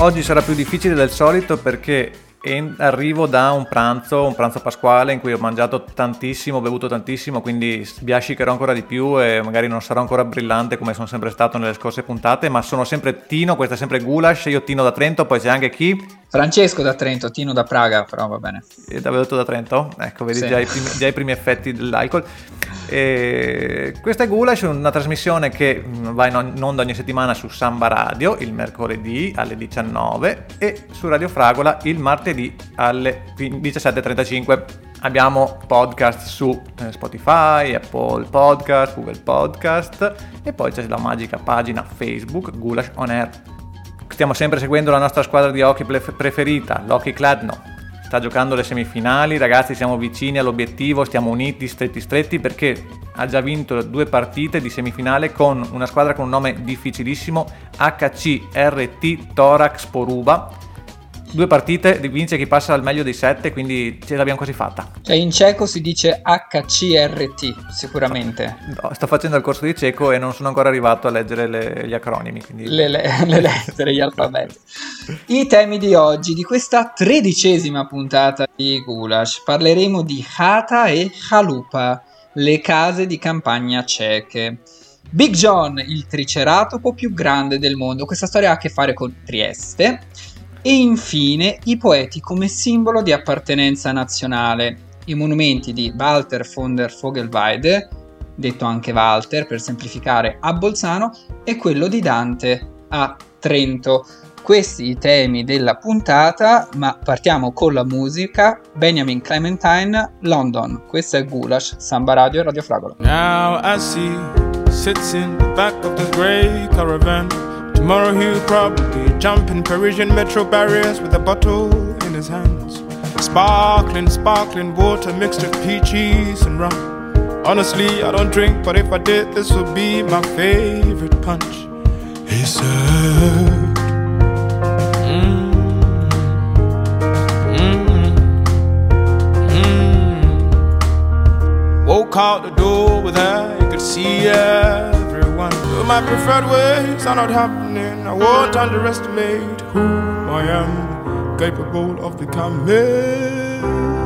Oggi sarà più difficile del solito perché arrivo da un pranzo, un pranzo pasquale in cui ho mangiato tantissimo, ho bevuto tantissimo, quindi sbiascicherò ancora di più e magari non sarò ancora brillante come sono sempre stato nelle scorse puntate, ma sono sempre Tino, questa è sempre Gulash, io Tino da Trento, poi c'è anche chi? Francesco da Trento, Tino da Praga, però va bene. E avevo detto da Trento? Ecco, vedi sì. già, i primi, già, i primi, effetti dell'alcol. E questa è Gulash, una trasmissione che va in onda ogni settimana su Samba Radio il mercoledì alle 19 e su Radio Fragola il martedì alle 17.35. Abbiamo podcast su eh, Spotify, Apple Podcast, Google Podcast e poi c'è la magica pagina Facebook Gulash On Air stiamo sempre seguendo la nostra squadra di hockey preferita, l'Hockey Kladno. Sta giocando le semifinali, ragazzi siamo vicini all'obiettivo, stiamo uniti, stretti stretti perché ha già vinto due partite di semifinale con una squadra con un nome difficilissimo, HCRT Thorax Poruba due partite, vince chi passa al meglio dei sette, quindi ce l'abbiamo quasi fatta. Cioè in ceco si dice HCRT, sicuramente. No, sto facendo il corso di ceco e non sono ancora arrivato a leggere le, gli acronimi. Quindi... Le, le, le lettere, gli alfabeti. I temi di oggi, di questa tredicesima puntata di Gulash, parleremo di Hata e Chalupa, le case di campagna ceche. Big John, il triceratopo più grande del mondo. Questa storia ha a che fare con Trieste e infine i poeti come simbolo di appartenenza nazionale, i monumenti di Walter von der Vogelweide, detto anche Walter per semplificare a Bolzano, e quello di Dante a Trento. Questi i temi della puntata, ma partiamo con la musica. Benjamin Clementine, London. Questo è Gulash, Samba Radio e Radio Fragola. Now I see sits in the back of the grey caravan Tomorrow he'll probably jump in Parisian metro barriers with a bottle in his hands. Sparkling, sparkling water mixed with peaches and rum. Honestly, I don't drink, but if I did, this would be my favorite punch. He said, mm, mm, mm. Woke out the door with her, you could see everyone. But my preferred ways are not happening. I won't underestimate who I am, capable of becoming.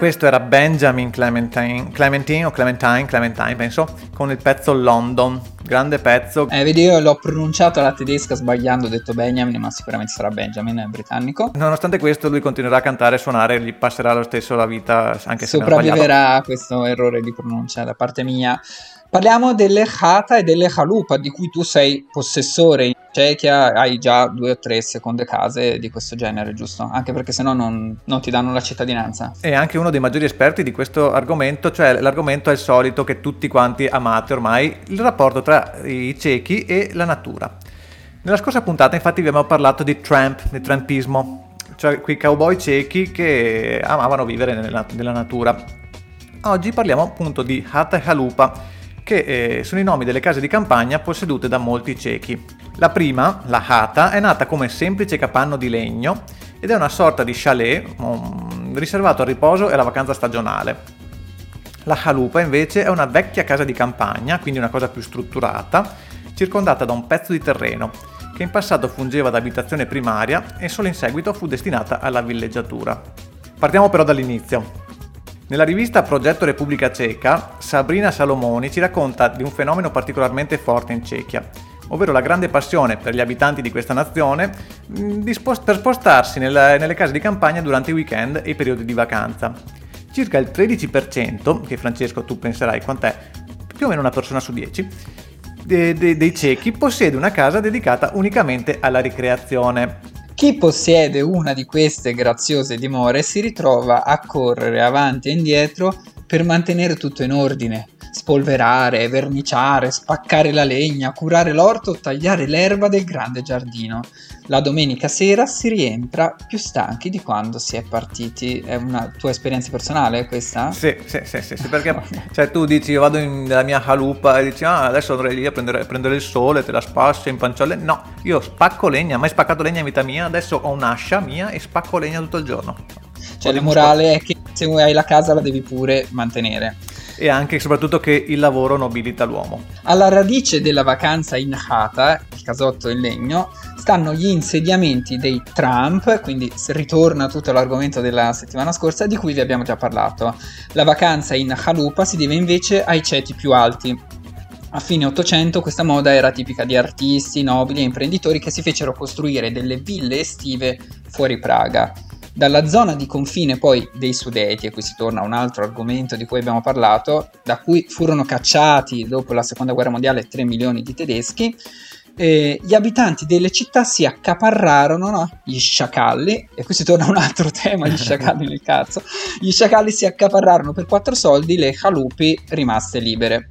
Questo era Benjamin Clementine, Clementine o Clementine, Clementine penso, con il pezzo London, grande pezzo. Eh, vedi, io l'ho pronunciato alla tedesca sbagliando, ho detto Benjamin, ma sicuramente sarà Benjamin, è britannico. Nonostante questo lui continuerà a cantare e suonare, gli passerà lo stesso la vita anche se Sopravviverà a questo errore di pronuncia da parte mia. Parliamo delle Hata e delle Chalupa, di cui tu sei possessore Cechia, hai già due o tre seconde case di questo genere, giusto? Anche perché sennò non, non ti danno la cittadinanza. E anche uno dei maggiori esperti di questo argomento, cioè l'argomento è il solito che tutti quanti amate ormai, il rapporto tra i ciechi e la natura. Nella scorsa puntata infatti vi abbiamo parlato di tramp, di trampismo, cioè quei cowboy ciechi che amavano vivere nella, nella natura. Oggi parliamo appunto di Hata e Halupa, che eh, sono i nomi delle case di campagna possedute da molti ciechi. La prima, la Hata, è nata come semplice capanno di legno ed è una sorta di chalet um, riservato al riposo e alla vacanza stagionale. La Halupa invece è una vecchia casa di campagna, quindi una cosa più strutturata, circondata da un pezzo di terreno, che in passato fungeva da abitazione primaria e solo in seguito fu destinata alla villeggiatura. Partiamo però dall'inizio. Nella rivista Progetto Repubblica Ceca, Sabrina Salomoni ci racconta di un fenomeno particolarmente forte in Cechia, ovvero la grande passione per gli abitanti di questa nazione mm, per spostarsi nelle case di campagna durante i weekend e i periodi di vacanza. circa il 13%, che Francesco tu penserai quant'è, più o meno una persona su 10, de- de- dei ciechi possiede una casa dedicata unicamente alla ricreazione. Chi possiede una di queste graziose dimore si ritrova a correre avanti e indietro per mantenere tutto in ordine, spolverare, verniciare, spaccare la legna, curare l'orto, tagliare l'erba del grande giardino. La domenica sera si rientra più stanchi di quando si è partiti. È una tua esperienza personale questa? Sì, sì, sì, sì, sì perché cioè, tu dici io vado in, nella mia halupa e dici ah adesso andrei lì a prendere, prendere il sole, te la spasso in panciolle. No, io spacco legna, mai spaccato legna in vita mia, adesso ho un'ascia mia e spacco legna tutto il giorno. Cioè, la morale è che se hai la casa la devi pure mantenere e anche e soprattutto che il lavoro nobilita l'uomo. Alla radice della vacanza in Hata, il casotto in legno, stanno gli insediamenti dei Trump, quindi ritorna tutto l'argomento della settimana scorsa di cui vi abbiamo già parlato. La vacanza in Halupa si deve invece ai ceti più alti, a fine 800 questa moda era tipica di artisti, nobili e imprenditori che si fecero costruire delle ville estive fuori Praga. Dalla zona di confine poi dei Sudeti, e qui si torna a un altro argomento di cui abbiamo parlato, da cui furono cacciati dopo la seconda guerra mondiale 3 milioni di tedeschi, eh, gli abitanti delle città si accaparrarono no? gli sciacalli, e qui si torna a un altro tema, gli sciacalli nel cazzo, gli sciacalli si accaparrarono per quattro soldi le chalupi rimaste libere.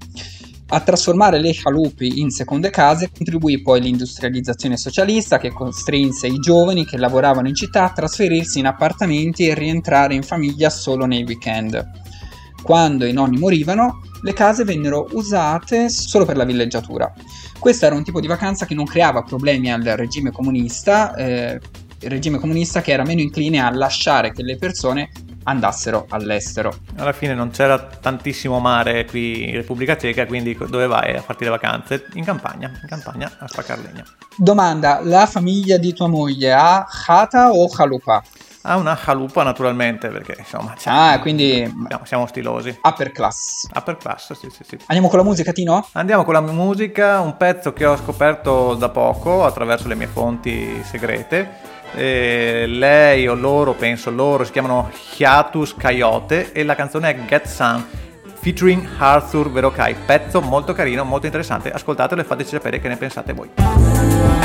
A trasformare le chalupi in seconde case contribuì poi l'industrializzazione socialista che costrinse i giovani che lavoravano in città a trasferirsi in appartamenti e rientrare in famiglia solo nei weekend. Quando i nonni morivano, le case vennero usate solo per la villeggiatura. Questo era un tipo di vacanza che non creava problemi al regime comunista, eh, regime comunista che era meno incline a lasciare che le persone andassero all'estero. Alla fine non c'era tantissimo mare qui in Repubblica Ceca, quindi dove vai a farti le vacanze? In campagna, in campagna a spaccare legna. Domanda, la famiglia di tua moglie ha Hata o Chalupa? Ha una chalupa naturalmente perché insomma ah, quindi siamo, siamo, stilosi upper class upper class sì sì sì andiamo con la musica Tino? andiamo con la musica un pezzo che ho scoperto da poco attraverso le mie fonti segrete eh, lei o loro, penso loro, si chiamano Hiatus Coyote e la canzone è Get Sun featuring Arthur Verokai, pezzo molto carino, molto interessante, ascoltatelo e fateci sapere che ne pensate voi.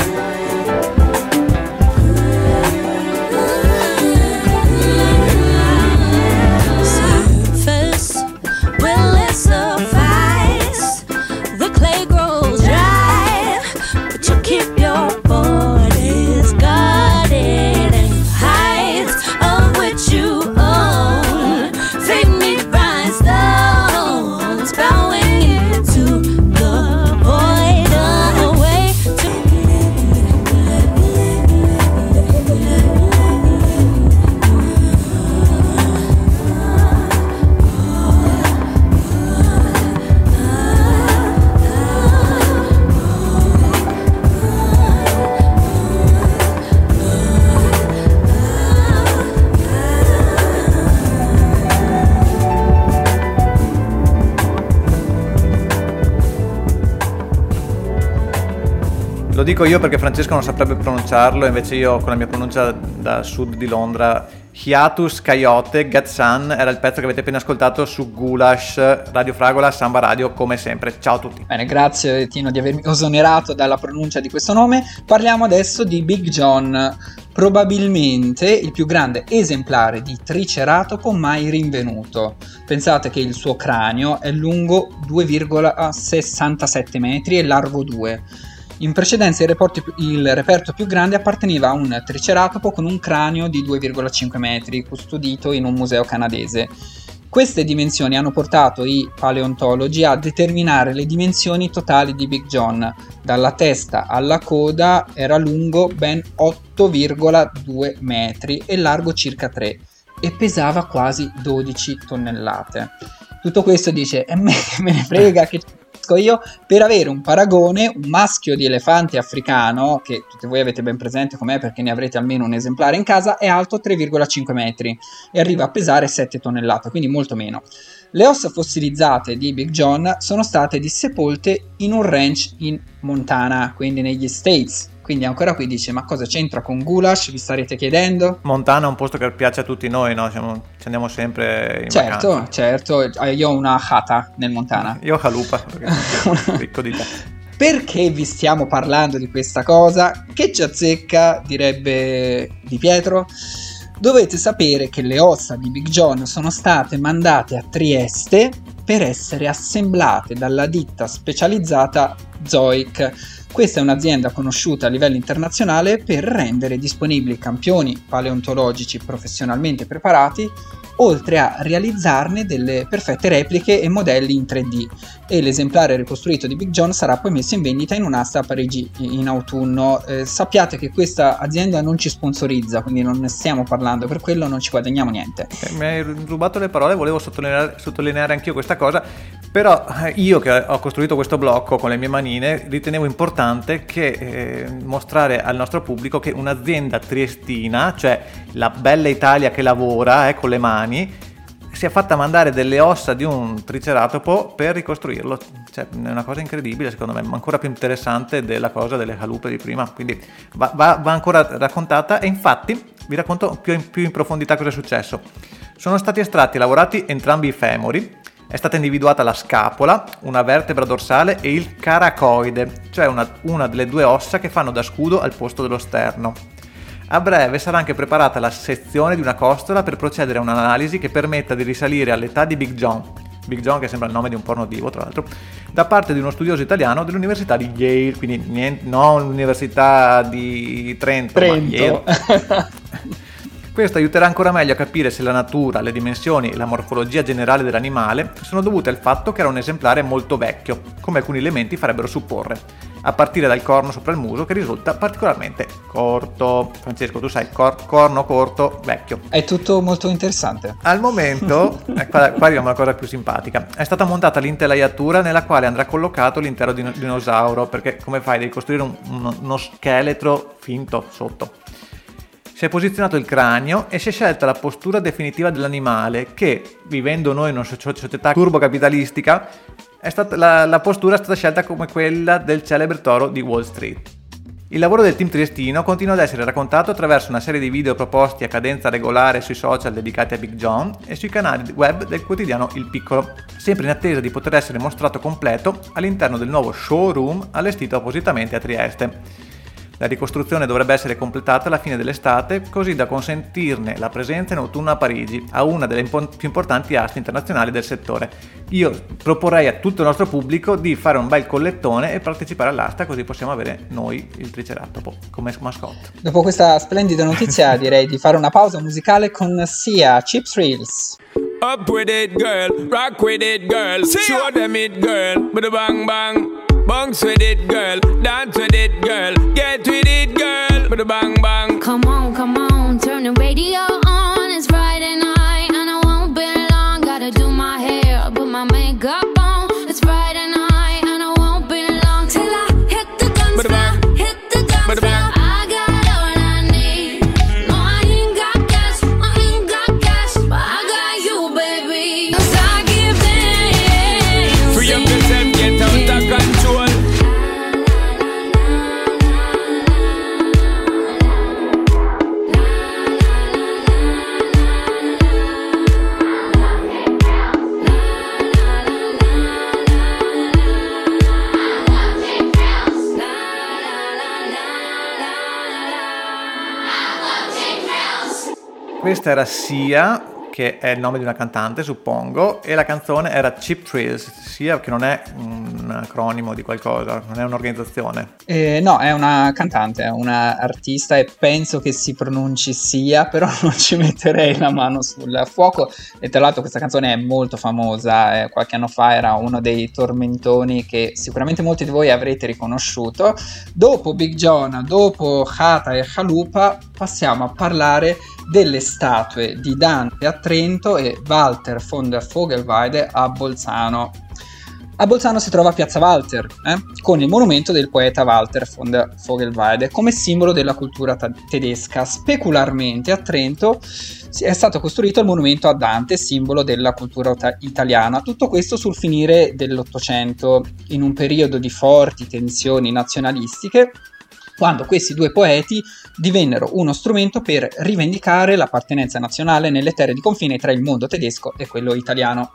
Dico io perché Francesco non saprebbe pronunciarlo, invece io con la mia pronuncia da sud di Londra, Hiatus Coyote, Get Sun, era il pezzo che avete appena ascoltato su Gulash, Radio Fragola, Samba Radio, come sempre. Ciao a tutti. Bene, grazie Tino di avermi esonerato dalla pronuncia di questo nome. Parliamo adesso di Big John, probabilmente il più grande esemplare di triceratopo mai rinvenuto. Pensate che il suo cranio è lungo 2,67 metri e largo 2 in precedenza il, reporto, il, reperto più grande apparteneva a un triceratopo con un cranio di 2,5 metri, custodito in un museo canadese. Queste dimensioni hanno portato i paleontologi a determinare le dimensioni totali di Big John. Dalla testa alla coda era lungo ben 8,2 metri e largo circa 3 e pesava quasi 12 tonnellate. Tutto questo dice, e me, me ne frega che capisco io, per avere un paragone, un maschio di elefante africano, che tutti voi avete ben presente com'è perché ne avrete almeno un esemplare in casa, è alto 3,5 metri e arriva a pesare 7 tonnellate, quindi molto meno. Le ossa fossilizzate di Big John sono state dissepolte in un ranch in Montana, quindi negli States, quindi ancora qui dice ma cosa c'entra con Gulash? Vi starete chiedendo? Montana è un posto che piace a tutti noi, no? Siamo, ci andiamo sempre in certo, vacanza. Certo, eh, io ho una hata nel Montana. Io ho Calupa, perché sono ricco di te. Perché vi stiamo parlando di questa cosa? Che ci azzecca, direbbe Di Pietro? Dovete sapere che le ossa di Big John sono state mandate a Trieste per essere assemblate dalla ditta specializzata Zoic questa è un'azienda conosciuta a livello internazionale per rendere disponibili campioni paleontologici professionalmente preparati, oltre a realizzarne delle perfette repliche e modelli in 3D. E l'esemplare ricostruito di Big John sarà poi messo in vendita in un'asta a Parigi in autunno. Eh, sappiate che questa azienda non ci sponsorizza, quindi non ne stiamo parlando, per quello non ci guadagniamo niente. Mi hai rubato le parole, volevo sottolineare, sottolineare anch'io questa cosa, però eh, io che ho costruito questo blocco con le mie manine ritenevo importante che eh, mostrare al nostro pubblico che un'azienda triestina, cioè la bella Italia che lavora eh, con le mani, si è fatta mandare delle ossa di un triceratopo per ricostruirlo. Cioè, è una cosa incredibile, secondo me, ma ancora più interessante della cosa delle calupe di prima. Quindi va, va, va ancora raccontata e infatti vi racconto più in, più in profondità cosa è successo. Sono stati estratti e lavorati entrambi i femori è stata individuata la scapola, una vertebra dorsale e il caracoide, cioè una, una delle due ossa che fanno da scudo al posto dello sterno. A breve sarà anche preparata la sezione di una costola per procedere a un'analisi che permetta di risalire all'età di Big John, Big John che sembra il nome di un porno divo tra l'altro, da parte di uno studioso italiano dell'Università di Yale, quindi niente, non l'Università di Trento, Trento. Questo aiuterà ancora meglio a capire se la natura, le dimensioni e la morfologia generale dell'animale sono dovute al fatto che era un esemplare molto vecchio, come alcuni elementi farebbero supporre, a partire dal corno sopra il muso che risulta particolarmente corto. Francesco, tu sai, cor- corno corto, vecchio. È tutto molto interessante. Al momento, eh, qua, qua arriviamo alla cosa più simpatica, è stata montata l'intelaiatura nella quale andrà collocato l'intero dinosauro, perché come fai? Devi costruire un, uno, uno scheletro finto sotto si è posizionato il cranio e si è scelta la postura definitiva dell'animale che, vivendo noi in una società turbocapitalistica, stata, la, la postura è stata scelta come quella del celebre toro di Wall Street. Il lavoro del team triestino continua ad essere raccontato attraverso una serie di video proposti a cadenza regolare sui social dedicati a Big John e sui canali web del quotidiano Il Piccolo, sempre in attesa di poter essere mostrato completo all'interno del nuovo showroom allestito appositamente a Trieste. La ricostruzione dovrebbe essere completata alla fine dell'estate, così da consentirne la presenza in autunno a Parigi, a una delle più importanti aste internazionali del settore. Io proporrei a tutto il nostro pubblico di fare un bel collettone e partecipare all'asta, così possiamo avere noi il Triceratopo come mascotte. Dopo questa splendida notizia, direi di fare una pausa musicale con Sia Chip Thrills. Up with it, girl. Rock with it, girl. Show them it, girl. Bang bang. Bounce with it, girl. Dance with it, girl. Get with it, girl. Bang bang. Come on, come on. Turn the radio Questa era Sia che è il nome di una cantante, suppongo, e la canzone era Chip Thrills, sia che non è un acronimo di qualcosa, non è un'organizzazione. Eh, no, è una cantante, è una artista e penso che si pronunci sia, però non ci metterei la mano sul fuoco. E tra l'altro questa canzone è molto famosa, eh, qualche anno fa era uno dei tormentoni che sicuramente molti di voi avrete riconosciuto. Dopo Big John, dopo Hata e Chalupa, passiamo a parlare delle statue di Dante a Trento e Walter von der Vogelweide a Bolzano. A Bolzano si trova Piazza Walter, eh, con il monumento del poeta Walter von der Vogelweide come simbolo della cultura ta- tedesca. Specularmente a Trento è stato costruito il monumento a Dante, simbolo della cultura ta- italiana. Tutto questo sul finire dell'Ottocento, in un periodo di forti tensioni nazionalistiche quando questi due poeti divennero uno strumento per rivendicare l'appartenenza nazionale nelle terre di confine tra il mondo tedesco e quello italiano.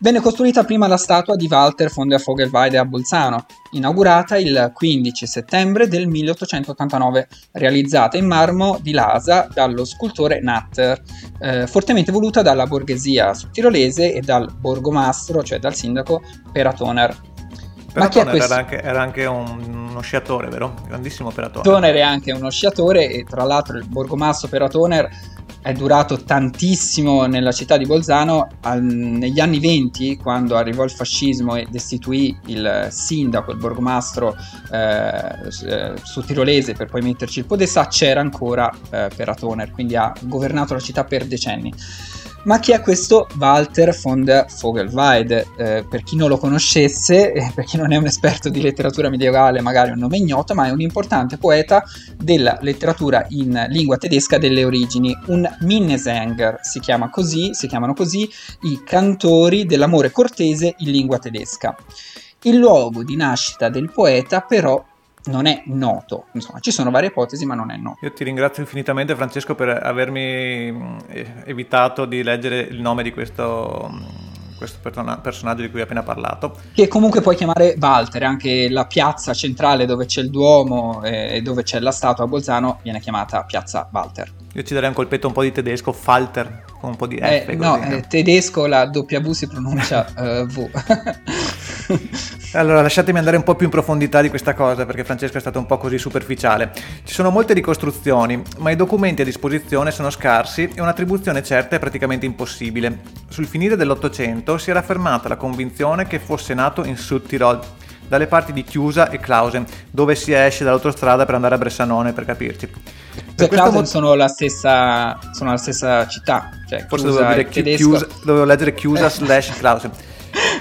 Venne costruita prima la statua di Walter von der Vogelweide a Bolzano, inaugurata il 15 settembre del 1889, realizzata in marmo di Lasa dallo scultore Natter, eh, fortemente voluta dalla borghesia tirolese e dal borgomastro, cioè dal sindaco Peratoner. È questo? Era anche, era anche un, uno sciatore, vero? Grandissimo Peratoner. Toner è anche uno sciatore e tra l'altro il borgomastro Peratoner è durato tantissimo nella città di Bolzano. Al, negli anni 20, quando arrivò il fascismo e destituì il sindaco, il borgomastro eh, eh su tirolese per poi metterci il podestà, c'era ancora eh, Peratoner, quindi ha governato la città per decenni. Ma chi è questo Walter von der Vogelweide? Eh, per chi non lo conoscesse, eh, per chi non è un esperto di letteratura medievale, magari un nome ignoto, ma è un importante poeta della letteratura in lingua tedesca delle origini, un Minnesänger, si, chiama così, si chiamano così i cantori dell'amore cortese in lingua tedesca. Il luogo di nascita del poeta però non è noto. Insomma, ci sono varie ipotesi, ma non è noto. Io ti ringrazio infinitamente, Francesco, per avermi mm, evitato di leggere il nome di questo, mm, questo personaggio di cui ho appena parlato. Che comunque puoi chiamare Walter, anche la piazza centrale dove c'è il Duomo e dove c'è la statua a Bolzano viene chiamata Piazza Walter. Io ci darei un colpetto un po' di tedesco, Falter, con un po' di F. Eh, no, eh, tedesco la W si pronuncia uh, V. allora, lasciatemi andare un po' più in profondità di questa cosa, perché Francesco è stato un po' così superficiale. Ci sono molte ricostruzioni, ma i documenti a disposizione sono scarsi e un'attribuzione certa è praticamente impossibile. Sul finire dell'Ottocento si era affermata la convinzione che fosse nato in Südtirol, dalle parti di Chiusa e Clausen, dove si esce dall'autostrada per andare a Bressanone, per capirci. Per Clausen mo- sono, la stessa, sono la stessa città. Cioè, Forse dovevo, dire chiusa, dovevo leggere Chiusa eh. slash Clausen.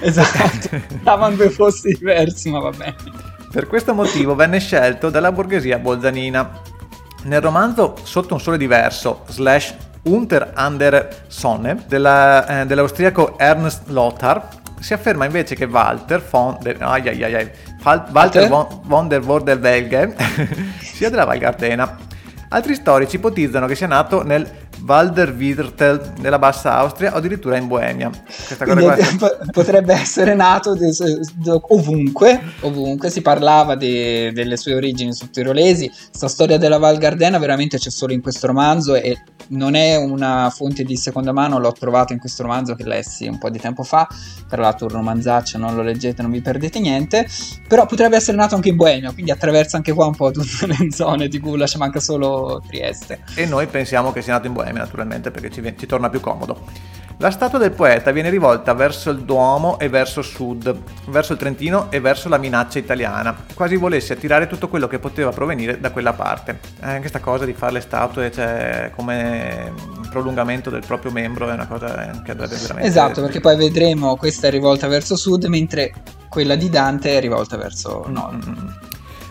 esatto, stavano due posti diversi, ma va bene. Per questo motivo venne scelto dalla borghesia bolzanina. Nel romanzo Sotto un sole diverso, slash Unter andere Sonne, della, eh, dell'austriaco Ernst Lothar, si afferma invece che Walter von der, ai ai ai, Walter von, von der Vorderwelge sia della Val Gardena. Altri storici ipotizzano che sia nato nel Walderwirtel nella Bassa Austria o addirittura in Boemia. Quindi, potrebbe essere nato ovunque, ovunque, si parlava de, delle sue origini tirolesi. Questa storia della Val Gardena veramente c'è solo in questo romanzo e non è una fonte di seconda mano, l'ho trovato in questo romanzo che lessi un po' di tempo fa, tra l'altro un romanzaccio, non lo leggete, non vi perdete niente, però potrebbe essere nato anche in Boemia, quindi attraversa anche qua un po' tutte le zone di Gulac, manca solo Trieste. E noi pensiamo che sia nato in Boemia naturalmente perché ci, ci torna più comodo. La statua del poeta viene rivolta verso il Duomo e verso sud, verso il Trentino e verso la minaccia italiana, quasi volesse attirare tutto quello che poteva provenire da quella parte. Eh, anche questa cosa di fare le statue cioè, come prolungamento del proprio membro è una cosa che andrebbe veramente... Esatto, perché poi vedremo questa è rivolta verso sud, mentre quella di Dante è rivolta verso nord. Mm-hmm.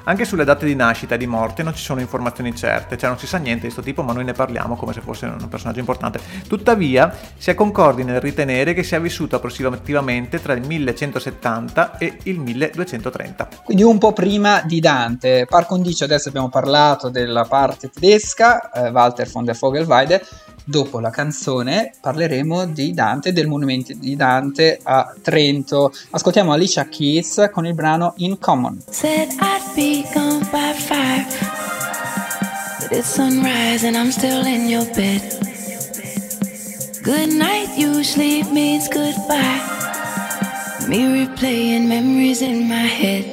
Anche sulle date di nascita e di morte non ci sono informazioni certe, cioè non si sa niente di questo tipo, ma noi ne parliamo come se fosse un personaggio importante. Tuttavia, si è concordi nel ritenere che sia vissuto approssimativamente tra il 1170 e il 1230. Quindi un po' prima di Dante. Par condicio, adesso abbiamo parlato della parte tedesca, eh, Walter von der Vogelweide, Dopo la canzone parleremo di Dante, del monumento di Dante a Trento. Ascoltiamo Alicia Keys con il brano In Common. Said I'd be it's sunrise and I'm still in your bed. Good night usually means goodbye. Me replaying memories in my head.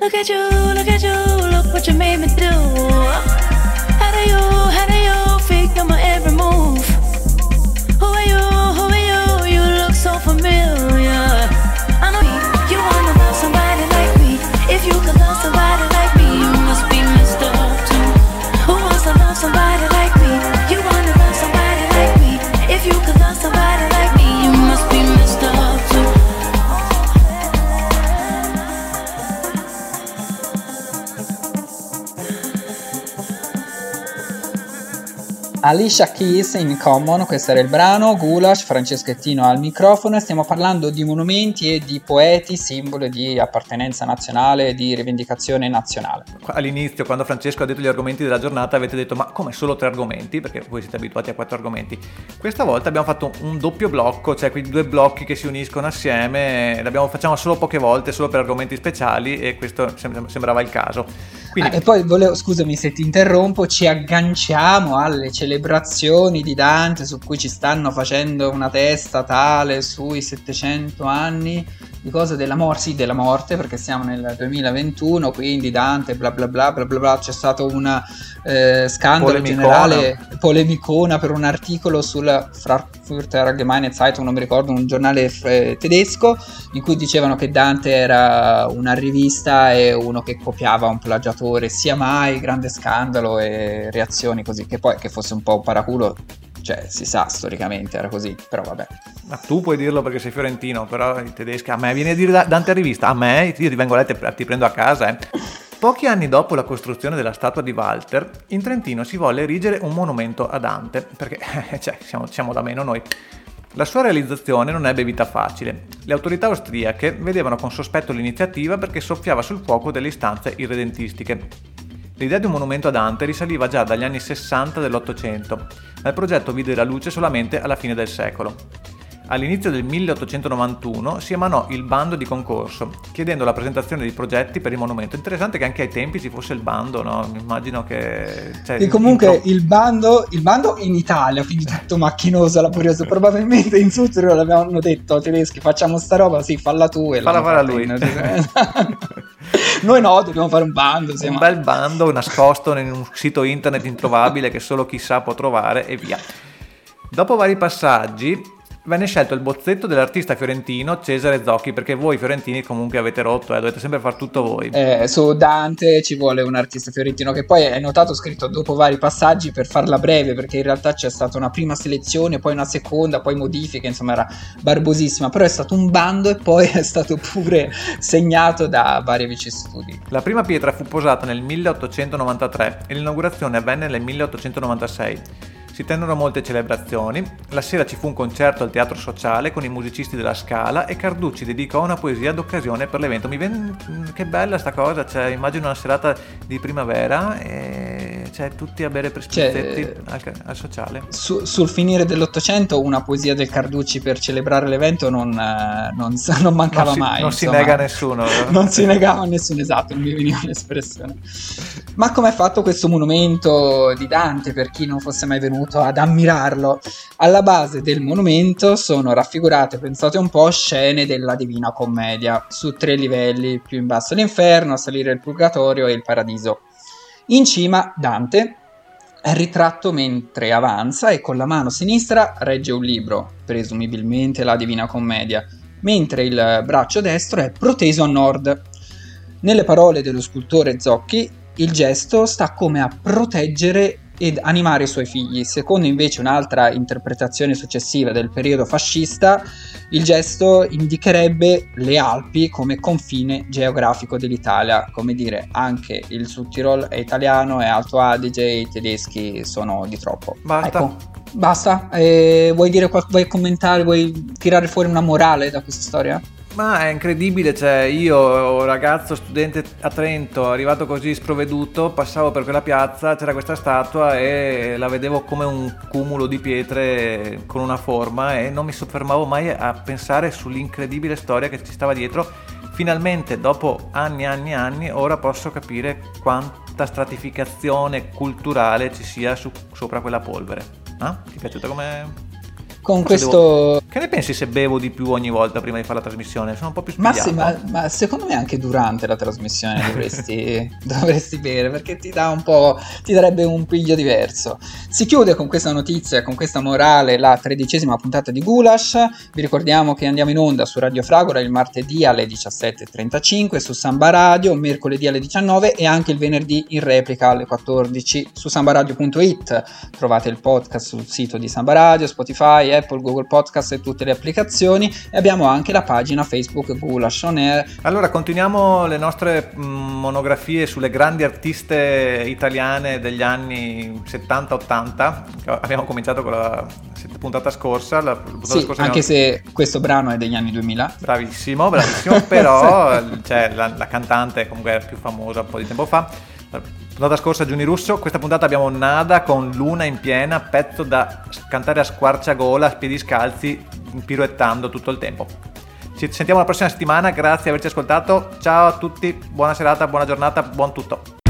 Look at you, look at you, look what you made me do. How do you, how do you? on my every move. Who are you? Who are you? You look so familiar. I know you wanna love somebody like me. If you could love somebody Alicia Keys in Common, questo era il brano, Gulash, Franceschettino al microfono e stiamo parlando di monumenti e di poeti, simbolo di appartenenza nazionale e di rivendicazione nazionale. All'inizio, quando Francesco ha detto gli argomenti della giornata, avete detto ma come solo tre argomenti? Perché voi siete abituati a quattro argomenti. Questa volta abbiamo fatto un doppio blocco, cioè quei due blocchi che si uniscono assieme, l'abbiamo facciamo solo poche volte, solo per argomenti speciali e questo sembrava il caso. Quindi... Ah, e poi volevo, scusami se ti interrompo, ci agganciamo alle celebrazioni di Dante su cui ci stanno facendo una testa tale sui 700 anni di cose della morte, sì della morte perché siamo nel 2021, quindi Dante bla bla bla bla bla, bla. c'è stato un eh, scandalo polemicona. generale, polemicona per un articolo sul Frankfurter Allgemeine Zeitung, non mi ricordo, un giornale f- tedesco in cui dicevano che Dante era una rivista e uno che copiava un plagiatore, sia mai, grande scandalo e reazioni così, che poi che fosse un po' un paraculo cioè, si sa, storicamente era così, però vabbè. Ma tu puoi dirlo perché sei fiorentino, però i tedeschi, a me viene a dire Dante a rivista, a me, io ti vengo a lettere, ti prendo a casa, eh. Pochi anni dopo la costruzione della statua di Walter, in Trentino si volle erigere un monumento a Dante, perché cioè, siamo, siamo da meno noi. La sua realizzazione non ebbe vita facile. Le autorità austriache vedevano con sospetto l'iniziativa perché soffiava sul fuoco delle istanze irredentistiche. L'idea di un monumento a Dante risaliva già dagli anni 60 dell'Ottocento, ma il progetto vide la luce solamente alla fine del secolo. All'inizio del 1891 si emanò il bando di concorso, chiedendo la presentazione di progetti per il monumento. Interessante che anche ai tempi ci fosse il bando, no? Immagino che... Cioè, e comunque intro... il, bando, il bando in Italia, quindi tutto macchinoso, laborioso, probabilmente in Sudtirolo l'abbiamo detto tedeschi, facciamo sta roba, sì, falla tu e falla fare a lui. Noi no, dobbiamo fare un bando. Un bel bando nascosto in un sito internet introvabile che solo chissà può trovare e via. Dopo vari passaggi, venne scelto il bozzetto dell'artista fiorentino Cesare Zocchi perché voi fiorentini comunque avete rotto, eh, dovete sempre fare tutto voi. Eh, su Dante ci vuole un artista fiorentino che poi è notato scritto dopo vari passaggi per farla breve perché in realtà c'è stata una prima selezione, poi una seconda, poi modifiche, insomma era barbosissima, però è stato un bando e poi è stato pure segnato da varie vicissitudini. La prima pietra fu posata nel 1893 e l'inaugurazione avvenne nel 1896. Si tennero molte celebrazioni, la sera ci fu un concerto al Teatro Sociale con i musicisti della Scala e Carducci dedicò una poesia d'occasione per l'evento. Mi ven... Che bella sta cosa, cioè, immagino una serata di primavera e cioè, tutti a bere per cioè, al, al, Sociale. Su, sul finire dell'Ottocento una poesia del Carducci per celebrare l'evento non, non, non mancava non si, mai. Non insomma. si nega a nessuno. non si negava a nessuno, esatto, non mi veniva l'espressione. Ma com'è fatto questo monumento di Dante per chi non fosse mai venuto? ad ammirarlo. Alla base del monumento sono raffigurate, pensate un po', scene della Divina Commedia, su tre livelli, più in basso l'inferno, a salire il purgatorio e il paradiso. In cima Dante è ritratto mentre avanza e con la mano sinistra regge un libro, presumibilmente la Divina Commedia, mentre il braccio destro è proteso a nord. Nelle parole dello scultore Zocchi, il gesto sta come a proteggere ed animare i suoi figli. Secondo invece un'altra interpretazione successiva del periodo fascista, il gesto indicherebbe le Alpi come confine geografico dell'Italia, come dire anche il Sud è italiano e Alto Adige i tedeschi sono di troppo. Basta. Ecco, basta. Eh, vuoi dire vuoi commentare, vuoi tirare fuori una morale da questa storia? Ma è incredibile, cioè io ragazzo studente a Trento, arrivato così sprovveduto, passavo per quella piazza, c'era questa statua e la vedevo come un cumulo di pietre con una forma e non mi soffermavo mai a pensare sull'incredibile storia che ci stava dietro. Finalmente, dopo anni e anni e anni, ora posso capire quanta stratificazione culturale ci sia su, sopra quella polvere. Ah? Ti è piaciuta come con questo... Devo... Che ne pensi se bevo di più ogni volta prima di fare la trasmissione? Sono un po' più spigliato. Ma, sì, ma, ma secondo me anche durante la trasmissione dovresti, dovresti bere perché ti dà un po'... ti darebbe un piglio diverso. Si chiude con questa notizia, con questa morale, la tredicesima puntata di Gulash. Vi ricordiamo che andiamo in onda su Radio Fragola il martedì alle 17.35, su Samba Radio, mercoledì alle 19 e anche il venerdì in replica alle 14 su sambaradio.it. Trovate il podcast sul sito di Samba Radio, Spotify, Apple, Google Podcast e tutte le applicazioni e abbiamo anche la pagina Facebook Gulash On Air. Allora, continuiamo le nostre mm, monografie sulle grandi artiste italiane degli anni 70-80. Abbiamo cominciato con la puntata scorsa. La puntata sì, scorsa anche abbiamo... se questo brano è degli anni 2000. Bravissimo, bravissimo, però cioè, la, la cantante comunque è più famosa un po' di tempo fa. Puntata scorsa Giuni Russo, questa puntata abbiamo Nada con Luna in piena, pezzo da cantare a squarciagola, a piedi scalzi, piruettando tutto il tempo. Ci sentiamo la prossima settimana, grazie di averci ascoltato, ciao a tutti, buona serata, buona giornata, buon tutto.